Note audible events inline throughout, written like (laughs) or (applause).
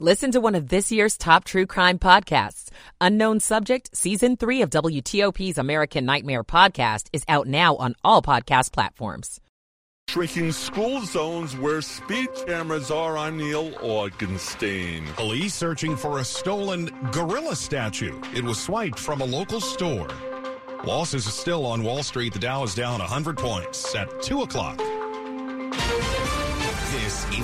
Listen to one of this year's top true crime podcasts. Unknown Subject, Season 3 of WTOP's American Nightmare podcast is out now on all podcast platforms. Shrinking school zones where speed cameras are on Neil Augenstein. Police searching for a stolen gorilla statue. It was swiped from a local store. Losses are still on Wall Street. The Dow is down 100 points at 2 o'clock.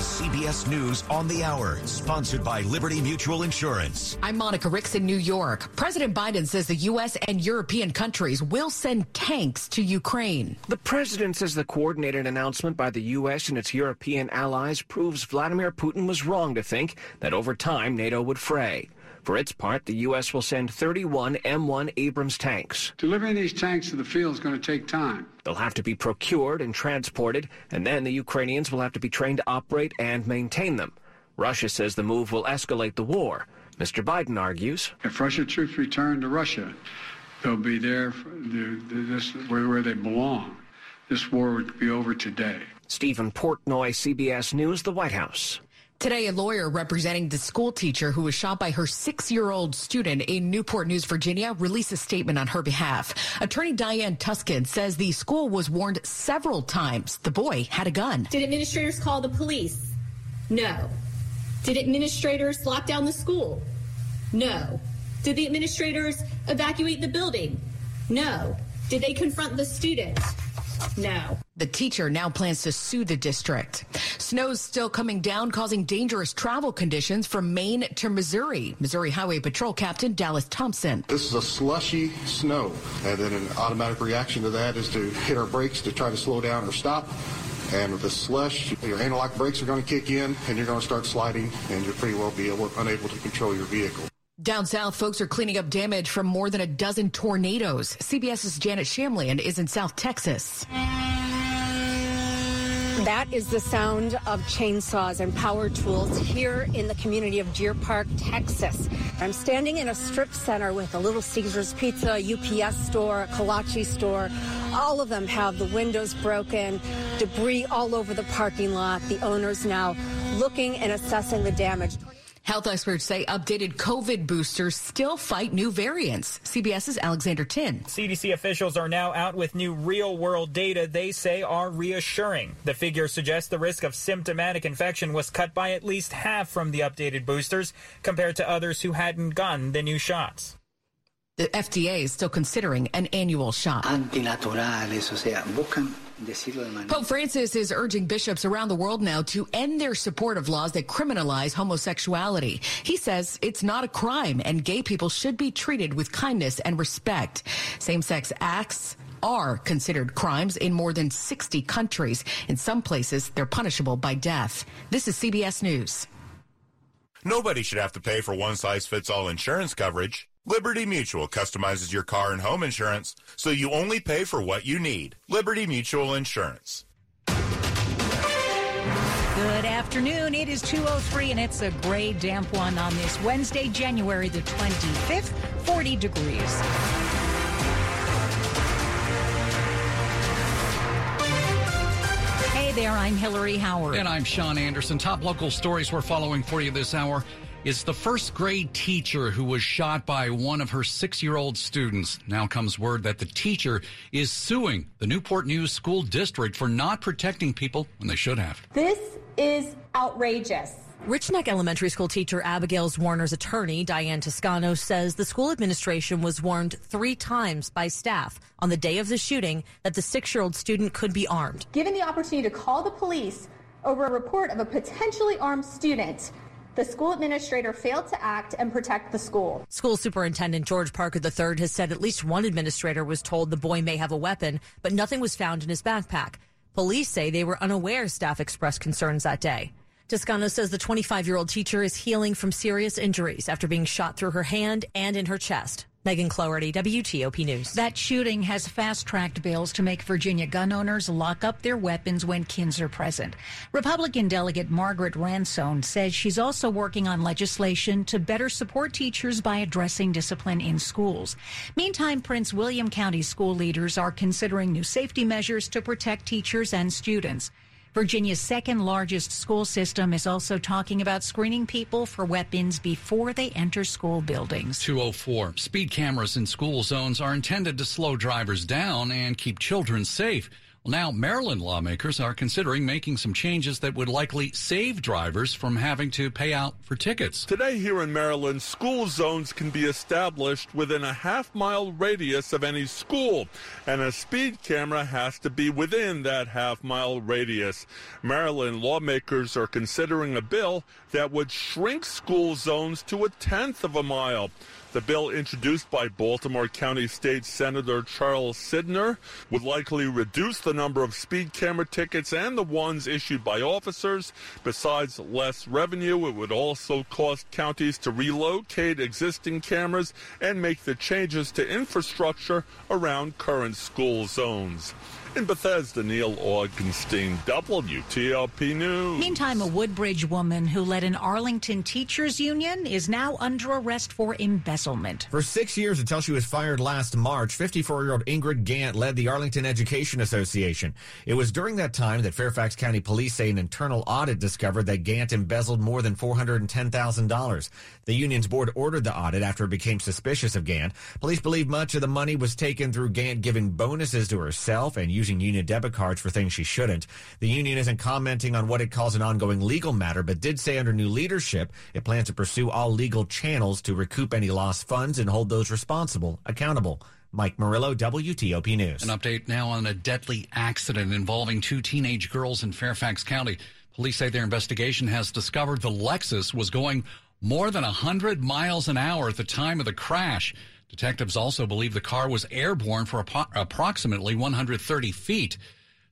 This is CBS News on the Hour, sponsored by Liberty Mutual Insurance. I'm Monica Ricks in New York. President Biden says the U.S. and European countries will send tanks to Ukraine. The president says the coordinated announcement by the U.S. and its European allies proves Vladimir Putin was wrong to think that over time NATO would fray. For its part, the U.S. will send 31 M1 Abrams tanks. Delivering these tanks to the field is going to take time. They'll have to be procured and transported, and then the Ukrainians will have to be trained to operate and maintain them. Russia says the move will escalate the war. Mr. Biden argues If Russian troops return to Russia, they'll be there this, where, where they belong. This war would be over today. Stephen Portnoy, CBS News, the White House. Today, a lawyer representing the school teacher who was shot by her six year old student in Newport News, Virginia, released a statement on her behalf. Attorney Diane Toscano says the school was warned several times the boy had a gun. Did administrators call the police? No. Did administrators lock down the school? No. Did the administrators evacuate the building? No. Did they confront the student? No. The teacher now plans to sue the district. Snow's still coming down, causing dangerous travel conditions from Maine to Missouri. Missouri Highway Patrol Captain Dallas Thompson. This is a slushy snow, and then an automatic reaction to that is to hit our brakes to try to slow down or stop. And with the slush, your anti-lock brakes are going to kick in, and you're going to start sliding, and you'll pretty well be able, unable to control your vehicle. Down south, folks are cleaning up damage from more than a dozen tornadoes. CBS's Janet Shamlian is in South Texas. That is the sound of chainsaws and power tools here in the community of Deer Park, Texas. I'm standing in a strip center with a Little Caesars Pizza, UPS store, a Kolache store. All of them have the windows broken, debris all over the parking lot. The owners now looking and assessing the damage. Health experts say updated COVID boosters still fight new variants. CBS's Alexander Tin. CDC officials are now out with new real world data they say are reassuring. The figures suggest the risk of symptomatic infection was cut by at least half from the updated boosters compared to others who hadn't gotten the new shots. The FDA is still considering an annual shot. Pope Francis is urging bishops around the world now to end their support of laws that criminalize homosexuality. He says it's not a crime and gay people should be treated with kindness and respect. Same sex acts are considered crimes in more than 60 countries. In some places, they're punishable by death. This is CBS News. Nobody should have to pay for one size fits all insurance coverage. Liberty Mutual customizes your car and home insurance so you only pay for what you need. Liberty Mutual Insurance. Good afternoon. It is 203 and it's a gray damp one on this Wednesday, January the 25th, 40 degrees. Hey there, I'm Hillary Howard. And I'm Sean Anderson. Top local stories we're following for you this hour is the first grade teacher who was shot by one of her six year old students. Now comes word that the teacher is suing the Newport News School District for not protecting people when they should have. This is outrageous. Rich Neck Elementary School teacher Abigail Zwerner's attorney, Diane Toscano, says the school administration was warned three times by staff on the day of the shooting that the six year old student could be armed. Given the opportunity to call the police over a report of a potentially armed student, the school administrator failed to act and protect the school. School Superintendent George Parker III has said at least one administrator was told the boy may have a weapon, but nothing was found in his backpack. Police say they were unaware staff expressed concerns that day. Toscano says the 25 year old teacher is healing from serious injuries after being shot through her hand and in her chest. Megan Cloherty, WTOP News. That shooting has fast tracked bills to make Virginia gun owners lock up their weapons when kids are present. Republican delegate Margaret Ransone says she's also working on legislation to better support teachers by addressing discipline in schools. Meantime, Prince William County school leaders are considering new safety measures to protect teachers and students. Virginia's second largest school system is also talking about screening people for weapons before they enter school buildings. 204. Speed cameras in school zones are intended to slow drivers down and keep children safe. Well, now Maryland lawmakers are considering making some changes that would likely save drivers from having to pay out for tickets. Today here in Maryland, school zones can be established within a half mile radius of any school, and a speed camera has to be within that half mile radius. Maryland lawmakers are considering a bill that would shrink school zones to a tenth of a mile. The bill introduced by Baltimore County State Senator Charles Sydnor would likely reduce the number of speed camera tickets and the ones issued by officers. Besides less revenue, it would also cost counties to relocate existing cameras and make the changes to infrastructure around current school zones. In Bethesda, Neil Augenstein, WTOP News. Meantime, a Woodbridge woman who led an Arlington teachers union is now under arrest for embezzlement. For six years until she was fired last March, 54 year old Ingrid Gant led the Arlington Education Association. It was during that time that Fairfax County Police say an internal audit discovered that Gant embezzled more than $410,000. The union's board ordered the audit after it became suspicious of Gant. Police believe much of the money was taken through Gant giving bonuses to herself and using union debit cards for things she shouldn't. The union isn't commenting on what it calls an ongoing legal matter, but did say under new leadership, it plans to pursue all legal channels to recoup any lost funds and hold those responsible accountable. Mike Murillo, WTOP News. An update now on a deadly accident involving two teenage girls in Fairfax County. Police say their investigation has discovered the Lexus was going more than 100 miles an hour at the time of the crash. Detectives also believe the car was airborne for approximately 130 feet.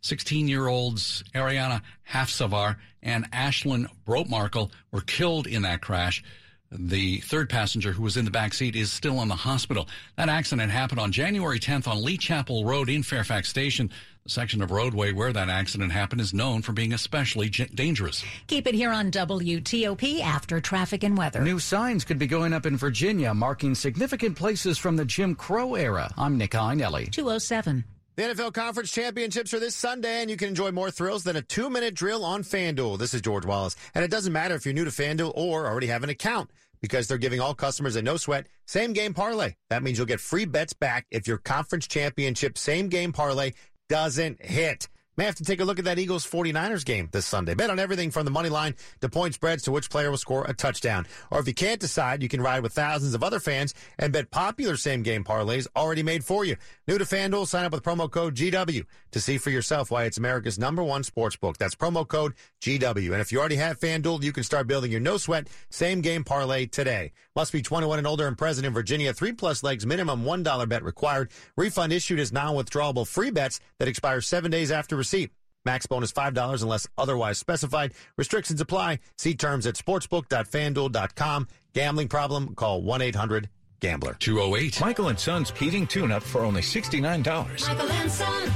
16 year olds Ariana Hafsavar and Ashlyn Brotmarkle were killed in that crash. The third passenger who was in the back seat is still in the hospital. That accident happened on January 10th on Lee Chapel Road in Fairfax Station. The section of roadway where that accident happened is known for being especially j- dangerous. Keep it here on WTOP after traffic and weather. New signs could be going up in Virginia, marking significant places from the Jim Crow era. I'm Nick Iannelli. 207. The NFL Conference Championships are this Sunday, and you can enjoy more thrills than a two minute drill on FanDuel. This is George Wallace. And it doesn't matter if you're new to FanDuel or already have an account because they're giving all customers a no sweat same game parlay. That means you'll get free bets back if your conference championship same game parlay doesn't hit. May have to take a look at that Eagles 49ers game this Sunday. Bet on everything from the money line to point spreads to which player will score a touchdown. Or if you can't decide, you can ride with thousands of other fans and bet popular same game parlays already made for you. New to FanDuel, sign up with promo code GW to see for yourself why it's America's number one sports book. That's promo code GW. And if you already have FanDuel, you can start building your no sweat same game parlay today. Must be 21 and older and present in Virginia. Three plus legs minimum $1 bet required. Refund issued is non-withdrawable free bets that expire seven days after receipt. Max bonus $5 unless otherwise specified. Restrictions apply. See terms at sportsbook.fanduel.com. Gambling problem? Call 1-800-GAMBLER. 208. Michael and Son's heating tune-up for only $69. Michael and Son.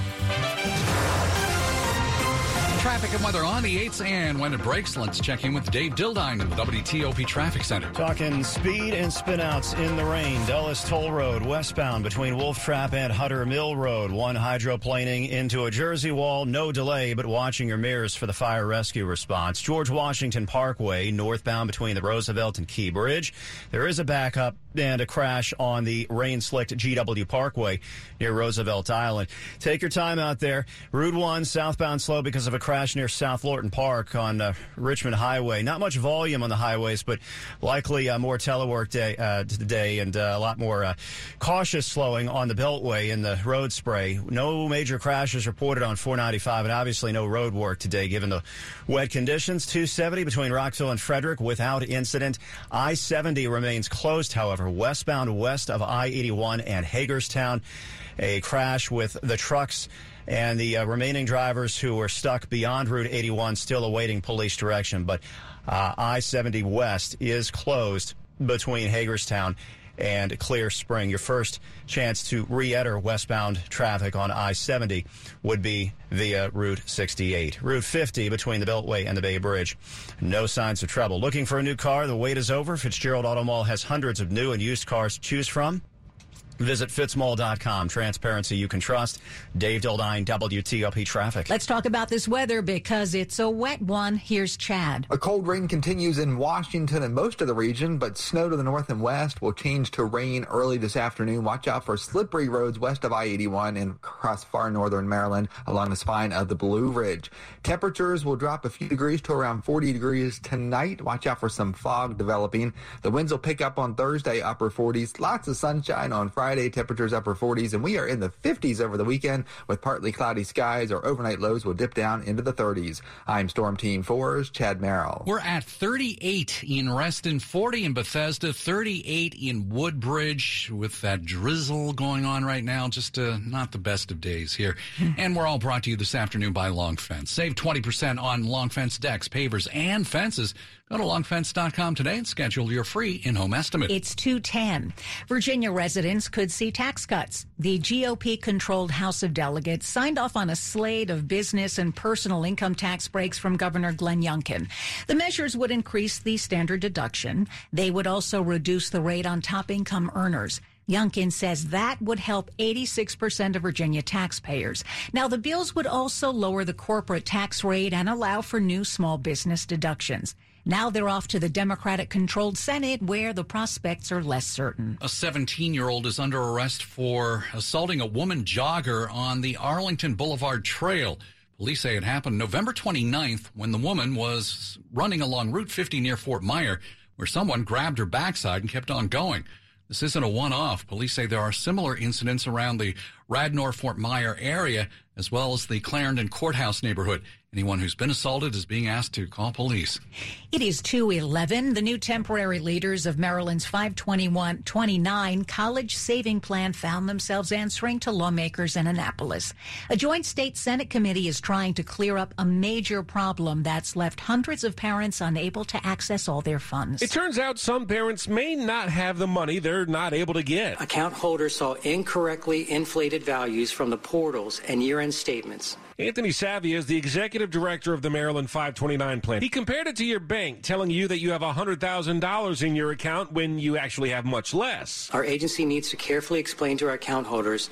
Traffic and weather on the 8s and when it breaks, let's check in with Dave Dildine in the WTOP Traffic Center. Talking speed and spinouts in the rain. Dulles Toll Road westbound between Wolf Trap and Hunter Mill Road. One hydroplaning into a Jersey wall. No delay, but watching your mirrors for the fire rescue response. George Washington Parkway northbound between the Roosevelt and Key Bridge. There is a backup and a crash on the rain slicked GW Parkway near Roosevelt Island. Take your time out there. Route 1 southbound slow because of a crash near South Lorton Park on uh, Richmond Highway. Not much volume on the highways, but likely uh, more telework day uh, today and uh, a lot more uh, cautious slowing on the Beltway in the road spray. No major crashes reported on 495, and obviously no road work today given the wet conditions. 270 between Rockville and Frederick without incident. I-70 remains closed, however, westbound west of I-81 and Hagerstown. A crash with the trucks and the uh, remaining drivers who were stuck beyond Route 81 still awaiting police direction. But uh, I 70 West is closed between Hagerstown and Clear Spring. Your first chance to re enter westbound traffic on I 70 would be via Route 68. Route 50 between the Beltway and the Bay Bridge. No signs of trouble. Looking for a new car? The wait is over. Fitzgerald Auto Mall has hundreds of new and used cars to choose from. Visit fitzmall.com. Transparency you can trust. Dave Dildine, WTOP Traffic. Let's talk about this weather because it's a wet one. Here's Chad. A cold rain continues in Washington and most of the region, but snow to the north and west will change to rain early this afternoon. Watch out for slippery roads west of I-81 and across far northern Maryland along the spine of the Blue Ridge. Temperatures will drop a few degrees to around 40 degrees tonight. Watch out for some fog developing. The winds will pick up on Thursday, upper 40s. Lots of sunshine on Friday, temperatures upper 40s, and we are in the 50s over the weekend with partly cloudy skies. Our overnight lows will dip down into the 30s. I'm Storm Team 4's Chad Merrill. We're at 38 in Reston, 40 in Bethesda, 38 in Woodbridge with that drizzle going on right now. Just uh, not the best of days here. (laughs) and we're all brought to you this afternoon by Long Fence. Save 20% on Long Fence decks, pavers, and fences. Go to longfence.com today and schedule your free in-home estimate. It's 210. Virginia residents could see tax cuts. The GOP-controlled House of Delegates signed off on a slate of business and personal income tax breaks from Governor Glenn Youngkin. The measures would increase the standard deduction. They would also reduce the rate on top income earners. Youngkin says that would help 86% of Virginia taxpayers. Now, the bills would also lower the corporate tax rate and allow for new small business deductions. Now they're off to the Democratic controlled Senate where the prospects are less certain. A 17 year old is under arrest for assaulting a woman jogger on the Arlington Boulevard Trail. Police say it happened November 29th when the woman was running along Route 50 near Fort Myer, where someone grabbed her backside and kept on going. This isn't a one off. Police say there are similar incidents around the Radnor Fort Myer area, as well as the Clarendon Courthouse neighborhood. Anyone who's been assaulted is being asked to call police. It is 211. The new temporary leaders of Maryland's 521-29 college saving plan found themselves answering to lawmakers in Annapolis. A joint state Senate committee is trying to clear up a major problem that's left hundreds of parents unable to access all their funds. It turns out some parents may not have the money they're not able to get. Account holders saw incorrectly inflated values from the portals and year-end statements. Anthony Savia is the executive director of the Maryland 529 plan. He compared it to your bank, telling you that you have $100,000 in your account when you actually have much less. Our agency needs to carefully explain to our account holders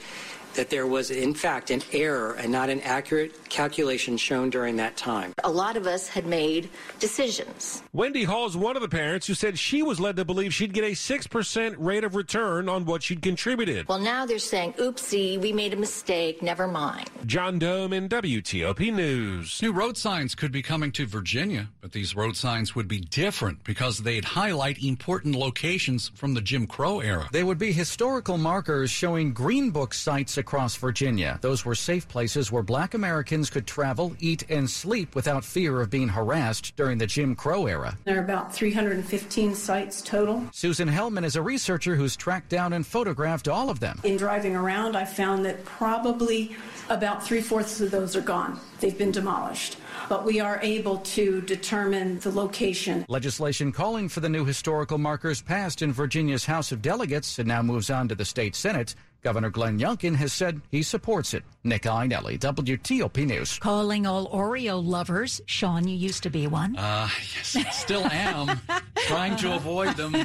that there was, in fact, an error and not an accurate calculation shown during that time. A lot of us had made decisions. Wendy Hall is one of the parents who said she was led to believe she'd get a 6% rate of return on what she'd contributed. Well, now they're saying, oopsie, we made a mistake, never mind. John Domen WTOP News. New road signs could be coming to Virginia, but these road signs would be different because they'd highlight important locations from the Jim Crow era. They would be historical markers showing Green Book sites across Virginia. Those were safe places where black Americans could travel, eat, and sleep without fear of being harassed during the Jim Crow era. There are about 315 sites total. Susan Hellman is a researcher who's tracked down and photographed all of them. In driving around, I found that probably about three fourths of those are gone. They've been demolished. But we are able to determine the location. Legislation calling for the new historical markers passed in Virginia's House of Delegates and now moves on to the state Senate. Governor Glenn Youngkin has said he supports it. Nick Iannelli, WTOP News. Calling all Oreo lovers. Sean, you used to be one. Uh, yes, still am. (laughs) trying to avoid them.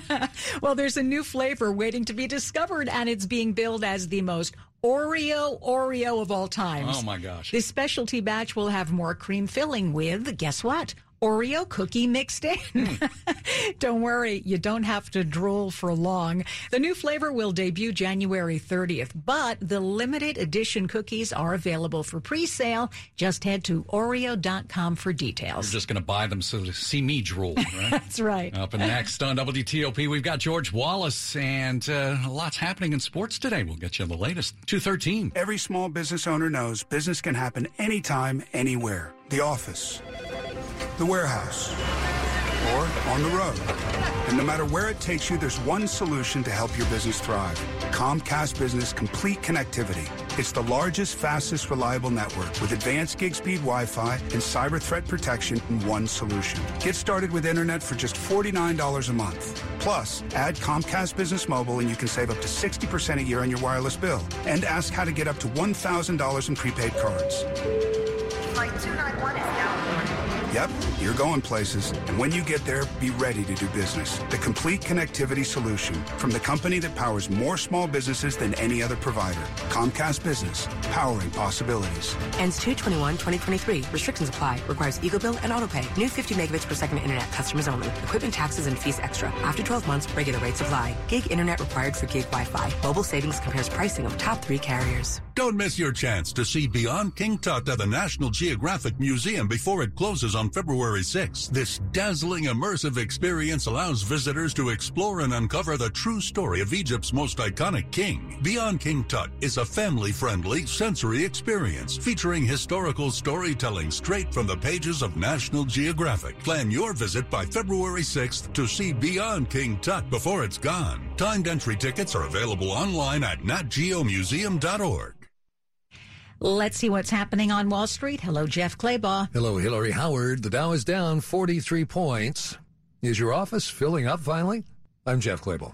well, there's a new flavor waiting to be discovered, and it's being billed as the most Oreo Oreo of all times. Oh my gosh. This specialty batch will have more cream filling with, guess what? Oreo cookie mixed in. (laughs) Don't worry, you don't have to drool for long. The new flavor will debut January 30th, but the limited edition cookies are available for pre-sale. Just head to oreo.com for details. You're just going to buy them so to see me drool, (laughs) right? That's right. Up and next on WTOP, we've got George Wallace, and uh, lots happening in sports today. We'll get you the latest. 213. Every small business owner knows business can happen anytime, anywhere. The office, the warehouse, or on the road. And no matter where it takes you, there's one solution to help your business thrive. Comcast Business Complete Connectivity. It's the largest, fastest, reliable network with advanced gig speed Wi-Fi and cyber threat protection in one solution. Get started with internet for just $49 a month. Plus, add Comcast Business Mobile and you can save up to 60% a year on your wireless bill. And ask how to get up to $1,000 in prepaid cards. Flight 291 is now Yep, You're going places, and when you get there, be ready to do business. The complete connectivity solution from the company that powers more small businesses than any other provider. Comcast Business, powering possibilities. Ends 221-2023. Restrictions apply. Requires EcoBill and AutoPay. New 50 megabits per second internet. Customers only. Equipment taxes and fees extra. After 12 months, regular rates apply. Gig internet required for gig Wi-Fi. Mobile savings compares pricing of top three carriers. Don't miss your chance to see Beyond King Tut at the National Geographic Museum before it closes on February 6th. This dazzling immersive experience allows visitors to explore and uncover the true story of Egypt's most iconic king. Beyond King Tut is a family-friendly sensory experience featuring historical storytelling straight from the pages of National Geographic. Plan your visit by February 6th to see Beyond King Tut before it's gone. Timed entry tickets are available online at natgeomuseum.org. Let's see what's happening on Wall Street. Hello, Jeff Clabaugh. Hello, Hillary Howard. The Dow is down 43 points. Is your office filling up finally? I'm Jeff Clabaugh.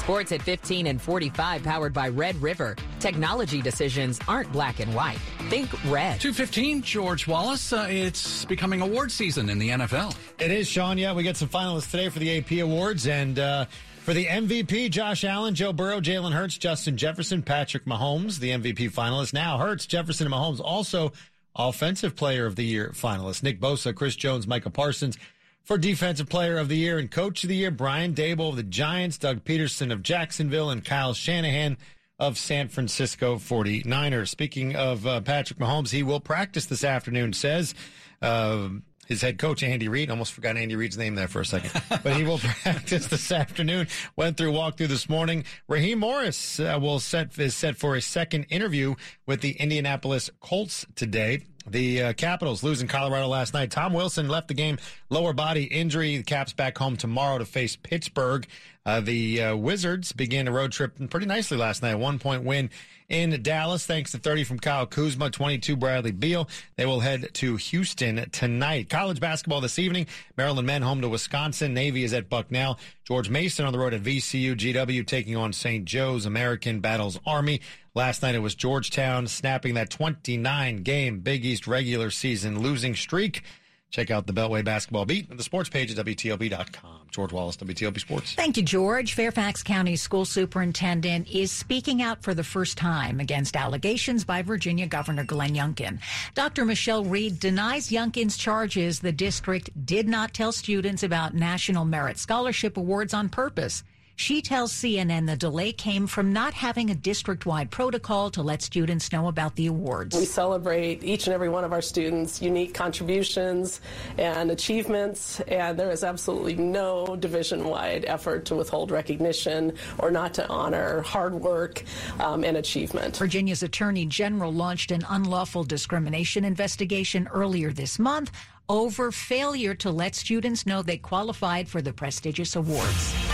Sports at 15 and 45 powered by Red River. Technology decisions aren't black and white. Think red. 215, George Wallace. Uh, it's becoming award season in the NFL. It is, Sean. Yeah, we get some finalists today for the AP Awards. And uh, for the MVP, Josh Allen, Joe Burrow, Jalen Hurts, Justin Jefferson, Patrick Mahomes, the MVP finalists. Now, Hurts, Jefferson, and Mahomes also Offensive Player of the Year finalists. Nick Bosa, Chris Jones, Micah Parsons for Defensive Player of the Year and Coach of the Year, Brian Daboll of the Giants, Doug Pederson of Jacksonville, and Kyle Shanahan of San Francisco 49ers. Speaking of uh, Patrick Mahomes, he will practice this afternoon, says. Uh, his head coach Andy Reid. Almost forgot Andy Reid's name there for a second, (laughs) but he will (laughs) practice this afternoon. Went through walkthrough this morning. Raheem Morris uh, will set is set for a second interview with the Indianapolis Colts today. The uh, Capitals losing Colorado last night. Tom Wilson left the game lower body injury. The Caps back home tomorrow to face Pittsburgh. Uh, the uh, Wizards began a road trip pretty nicely last night. One point win in Dallas, thanks to 30 from Kyle Kuzma, 22 Bradley Beal. They will head to Houston tonight. College basketball this evening. Maryland men home to Wisconsin. Navy is at Bucknell. George Mason on the road at VCU. GW taking on St. Joe's. American battles Army. Last night it was Georgetown snapping that 29 game Big East regular season losing streak. Check out the Beltway basketball beat at the sports page at WTOP.com. George Wallace, WTOP Sports. Thank you, George. Fairfax County School Superintendent is speaking out for the first time against allegations by Virginia Governor Glenn Youngkin. Dr. Michelle Reid denies Youngkin's charges the district did not tell students about National Merit Scholarship Awards on purpose. She tells CNN the delay came from not having a district wide protocol to let students know about the awards. We celebrate each and every one of our students' unique contributions and achievements, and there is absolutely no division wide effort to withhold recognition or not to honor hard work um, and achievement. Virginia's Attorney General launched an unlawful discrimination investigation earlier this month over failure to let students know they qualified for the prestigious awards.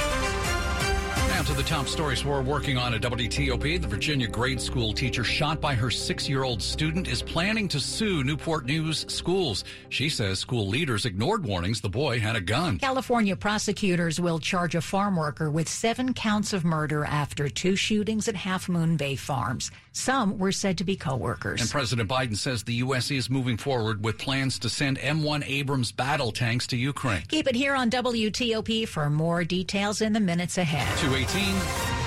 To the top stories we're working on at WTOP. The Virginia grade school teacher shot by her six year old student is planning to sue Newport News schools. She says school leaders ignored warnings the boy had a gun. California prosecutors will charge a farm worker with seven counts of murder after two shootings at Half Moon Bay Farms. Some were said to be co-workers. And President Biden says the U.S. is moving forward with plans to send M1 Abrams battle tanks to Ukraine. Keep it here on WTOP for more details in the minutes ahead. 218.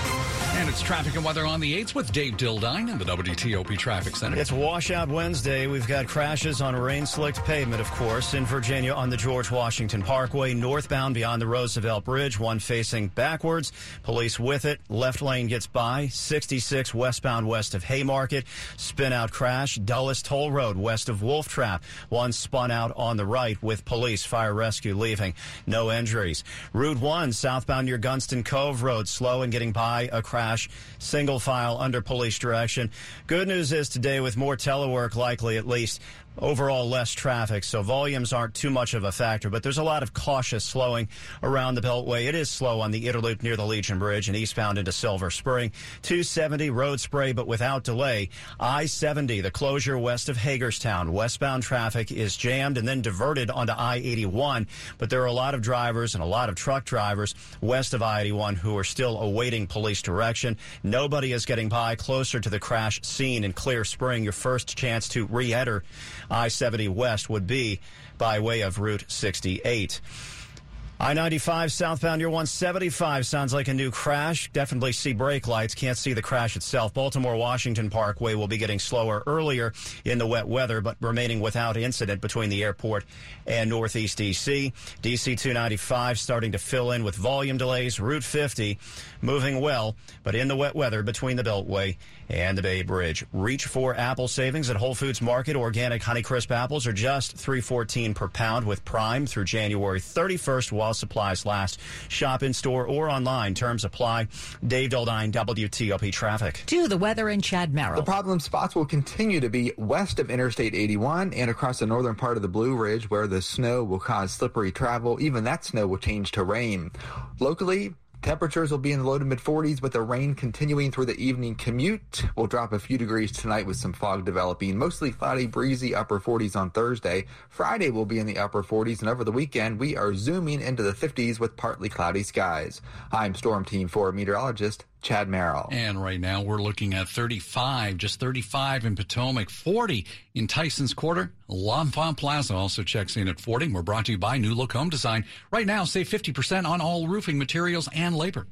And it's traffic and weather on the 8s with Dave Dildine in the WTOP Traffic Center. It's Washout Wednesday. We've got crashes on rain slicked pavement, of course, in Virginia on the George Washington Parkway, northbound beyond the Roosevelt Bridge, one facing backwards. Police with it. Left lane gets by. 66 westbound west of Haymarket. Spin out crash. Dulles Toll Road west of Wolf Trap. One spun out on the right with police. Fire rescue leaving. No injuries. Route 1 southbound near Gunston Cove Road. Slow and getting by a crash single file under police direction. Good news is today, with more telework likely at least, overall less traffic, so volumes aren't too much of a factor, but there's a lot of cautious slowing around the Beltway. It is slow on the Inner Loop near the Legion Bridge and eastbound into Silver Spring. 270 road spray, but without delay. I-70, the closure west of Hagerstown. Westbound traffic is jammed and then diverted onto I-81, but there are a lot of drivers and a lot of truck drivers west of I-81 who are still awaiting police direction. Nobody is getting by closer to the crash scene in Clear Spring. Your first chance to re-enter I 70 West would be by way of Route 68. I 95 southbound, near 175 sounds like a new crash. Definitely see brake lights. Can't see the crash itself. Baltimore Washington Parkway will be getting slower earlier in the wet weather, but remaining without incident between the airport and Northeast DC. DC 295 starting to fill in with volume delays. Route 50 moving well, but in the wet weather between the Beltway and the Bay Bridge. Reach for apple savings at Whole Foods Market. Organic Honeycrisp apples are just 314 per pound with Prime through January 31st while supplies last. Shop in store or online. Terms apply. Dave Dildine, WTOP Traffic. To the weather in Chad Merrill. The problem spots will continue to be west of Interstate 81 and across the northern part of the Blue Ridge where the snow will cause slippery travel. Even that snow will change to rain. Locally, Temperatures will be in the low to mid 40s with the rain continuing through the evening commute. We'll drop a few degrees tonight with some fog developing. Mostly cloudy, breezy, upper 40s on Thursday. Friday will be in the upper 40s, and over the weekend, we are zooming into the 50s with partly cloudy skies. I'm Storm Team 4 meteorologist Chad Merrill. And right now we're looking at 35, just 35 in Potomac, 40 in Tyson's Corner. L'Enfant Plaza also checks in at 40. We're brought to you by New Look Home Design. Right now, save 50% on all roofing materials and labor.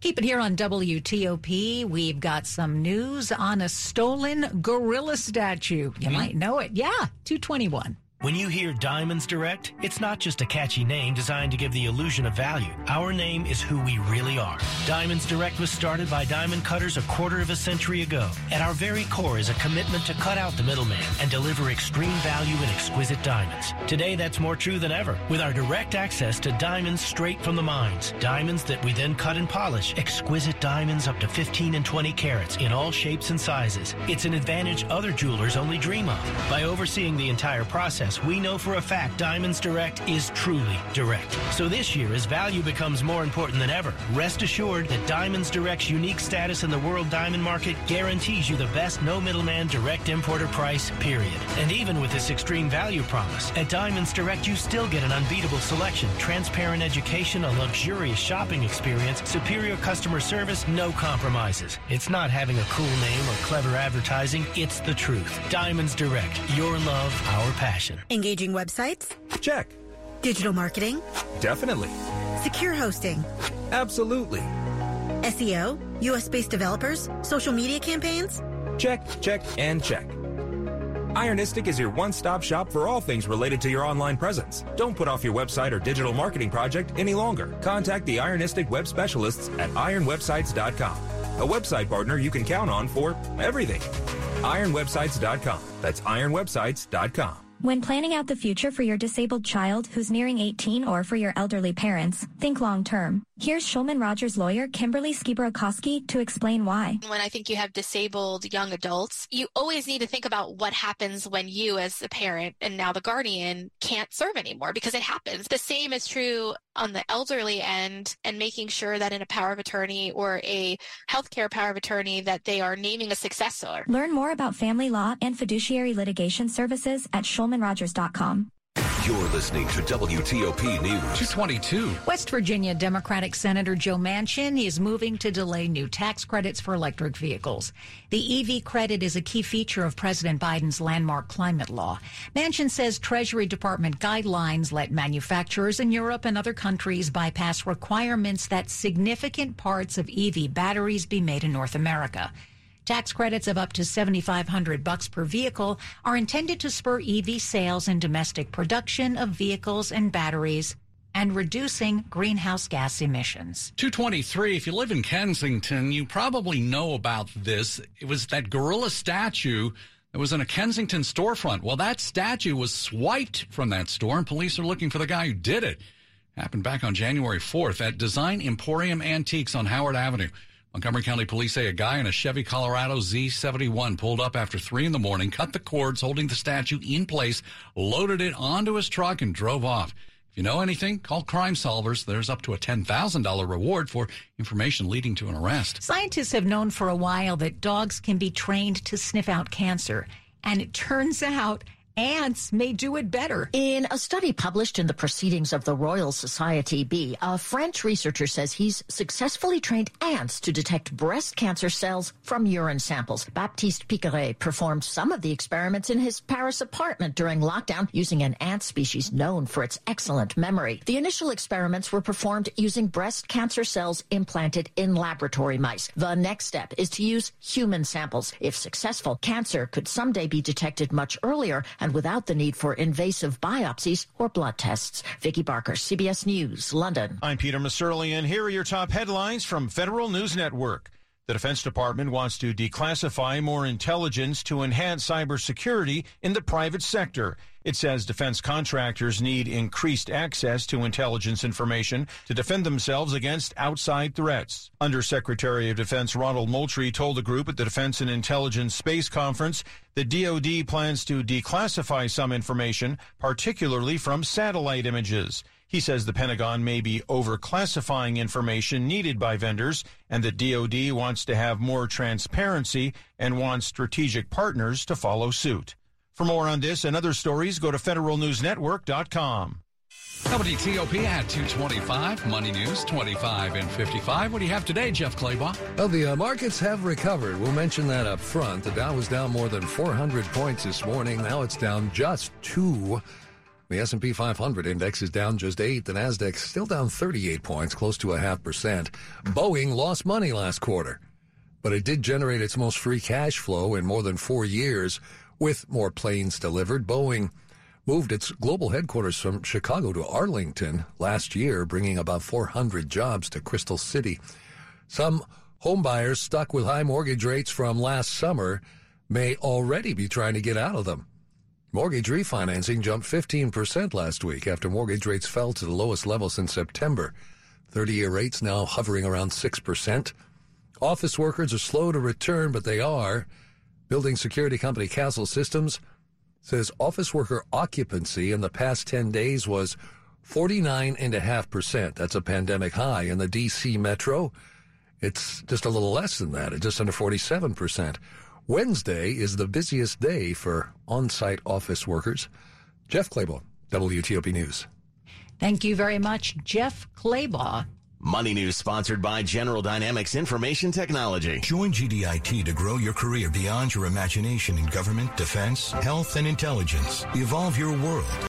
Keep it here on WTOP. We've got some news on a stolen gorilla statue. You mm-hmm. might know it. Yeah, 221. When you hear Diamonds Direct, it's not just a catchy name designed to give the illusion of value. Our name is who we really are. Diamonds Direct was started by diamond cutters a quarter of a century ago. At our very core is a commitment to cut out the middleman and deliver extreme value in exquisite diamonds. Today, that's more true than ever with our direct access to diamonds straight from the mines. Diamonds that we then cut and polish. Exquisite diamonds up to 15 and 20 carats in all shapes and sizes. It's an advantage other jewelers only dream of. By overseeing the entire process, we know for a fact Diamonds Direct is truly direct. So this year, as value becomes more important than ever, rest assured that Diamonds Direct's unique status in the world diamond market guarantees you the best no middleman direct importer price, period. And even with this extreme value promise, at Diamonds Direct, you still get an unbeatable selection, transparent education, a luxurious shopping experience, superior customer service, no compromises. It's not having a cool name or clever advertising, it's the truth. Diamonds Direct, your love, our passion. Engaging websites? Check. Digital marketing? Definitely. Secure hosting? Absolutely. SEO? US based developers? Social media campaigns? Check, check, and check. Ironistic is your one stop shop for all things related to your online presence. Don't put off your website or digital marketing project any longer. Contact the Ironistic web specialists at ironwebsites.com, a website partner you can count on for everything. Ironwebsites.com. That's ironwebsites.com. When planning out the future for your disabled child who's nearing 18 or for your elderly parents, think long term. Here's Shulman Rogers lawyer Kimberly Skibrakoski to explain why. When I think you have disabled young adults, you always need to think about what happens when you as the parent and now the guardian can't serve anymore because it happens. The same is true on the elderly end and making sure that in a power of attorney or a healthcare power of attorney that they are naming a successor. Learn more about family law and fiduciary litigation services at shulmanrogers.com. You're listening to WTOP News. 222. West Virginia Democratic Senator Joe Manchin is moving to delay new tax credits for electric vehicles. The EV credit is a key feature of President Biden's landmark climate law. Manchin says Treasury Department guidelines let manufacturers in Europe and other countries bypass requirements that significant parts of EV batteries be made in North America. Tax credits of up to 7500 bucks per vehicle are intended to spur EV sales and domestic production of vehicles and batteries and reducing greenhouse gas emissions. 223, if you live in Kensington, you probably know about this. It was that gorilla statue that was in a Kensington storefront. Well, that statue was swiped from that store, and police are looking for the guy who did it. Happened back on January 4th at Design Emporium Antiques on Howard Avenue. Montgomery County Police say a guy in a Chevy Colorado Z71 pulled up after 3 in the morning, cut the cords holding the statue in place, loaded it onto his truck, and drove off. If you know anything, call Crime Solvers. There's up to a $10,000 reward for information leading to an arrest. Scientists have known for a while that dogs can be trained to sniff out cancer. And it turns (laughs) out ants may do it better. In a study published in the Proceedings of the Royal Society B, a French researcher says he's successfully trained ants to detect breast cancer cells from urine samples. Baptiste Piqueret performed some of the experiments in his Paris apartment during lockdown using an ant species known for its excellent memory. The initial experiments were performed using breast cancer cells implanted in laboratory mice. The next step is to use human samples. If successful, cancer could someday be detected much earlier and without the need for invasive biopsies or blood tests. Vicki Barker, CBS News, London. I'm Peter Masurli, and here are your top headlines from Federal News Network. The Defense Department wants to declassify more intelligence to enhance cybersecurity in the private sector. It says defense contractors need increased access to intelligence information to defend themselves against outside threats. Undersecretary of Defense Ronald Moultrie told the group at the Defense and Intelligence Space Conference that DoD plans to declassify some information, particularly from satellite images. He says the Pentagon may be overclassifying information needed by vendors and that DoD wants to have more transparency and wants strategic partners to follow suit. For more on this and other stories, go to federalnewsnetwork.com. WTOP at 225, Money News 25 and 55. What do you have today, Jeff Clabaugh? Well, the uh, markets have recovered. We'll mention that up front. The Dow was down more than 400 points this morning. Now it's down just two. The S&P 500 index is down just eight. The Nasdaq still down 38 points, close to a half percent. Boeing lost money last quarter, but it did generate its most free cash flow in more than four years with more planes delivered. Boeing moved its global headquarters from Chicago to Arlington last year, bringing about 400 jobs to Crystal City. Some homebuyers stuck with high mortgage rates from last summer may already be trying to get out of them. Mortgage refinancing jumped 15% last week after mortgage rates fell to the lowest level since September. 30 year rates now hovering around 6%. Office workers are slow to return, but they are. Building security company Kastle Systems says office worker occupancy in the past 10 days was 49.5%. That's a pandemic high. In the D.C. metro, it's just a little less than that, it's just under 47%. Wednesday is the busiest day for on site office workers. Jeff Clabaugh, WTOP News. Thank you very much, Jeff Clabaugh. Money News sponsored by General Dynamics Information Technology. Join GDIT to grow your career beyond your imagination in government, defense, health, and intelligence. Evolve your world